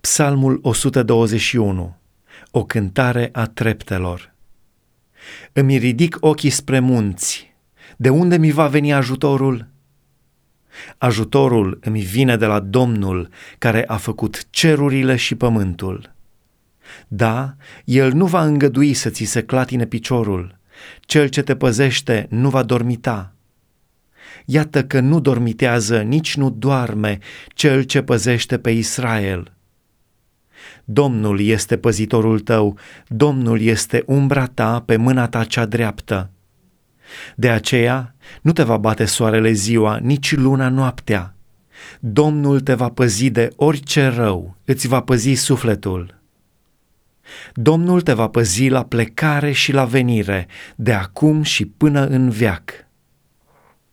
Psalmul 121 O cântare a treptelor Îmi ridic ochii spre munți. De unde mi va veni ajutorul? Ajutorul îmi vine de la Domnul care a făcut cerurile și pământul. Da, El nu va îngădui să ți se clatine piciorul, cel ce te păzește nu va dormita. Iată că nu dormitează, nici nu doarme cel ce păzește pe Israel. Domnul este păzitorul tău, Domnul este umbra ta pe mâna ta cea dreaptă. De aceea nu te va bate soarele ziua, nici luna noaptea. Domnul te va păzi de orice rău, îți va păzi sufletul. Domnul te va păzi la plecare și la venire, de acum și până în veac.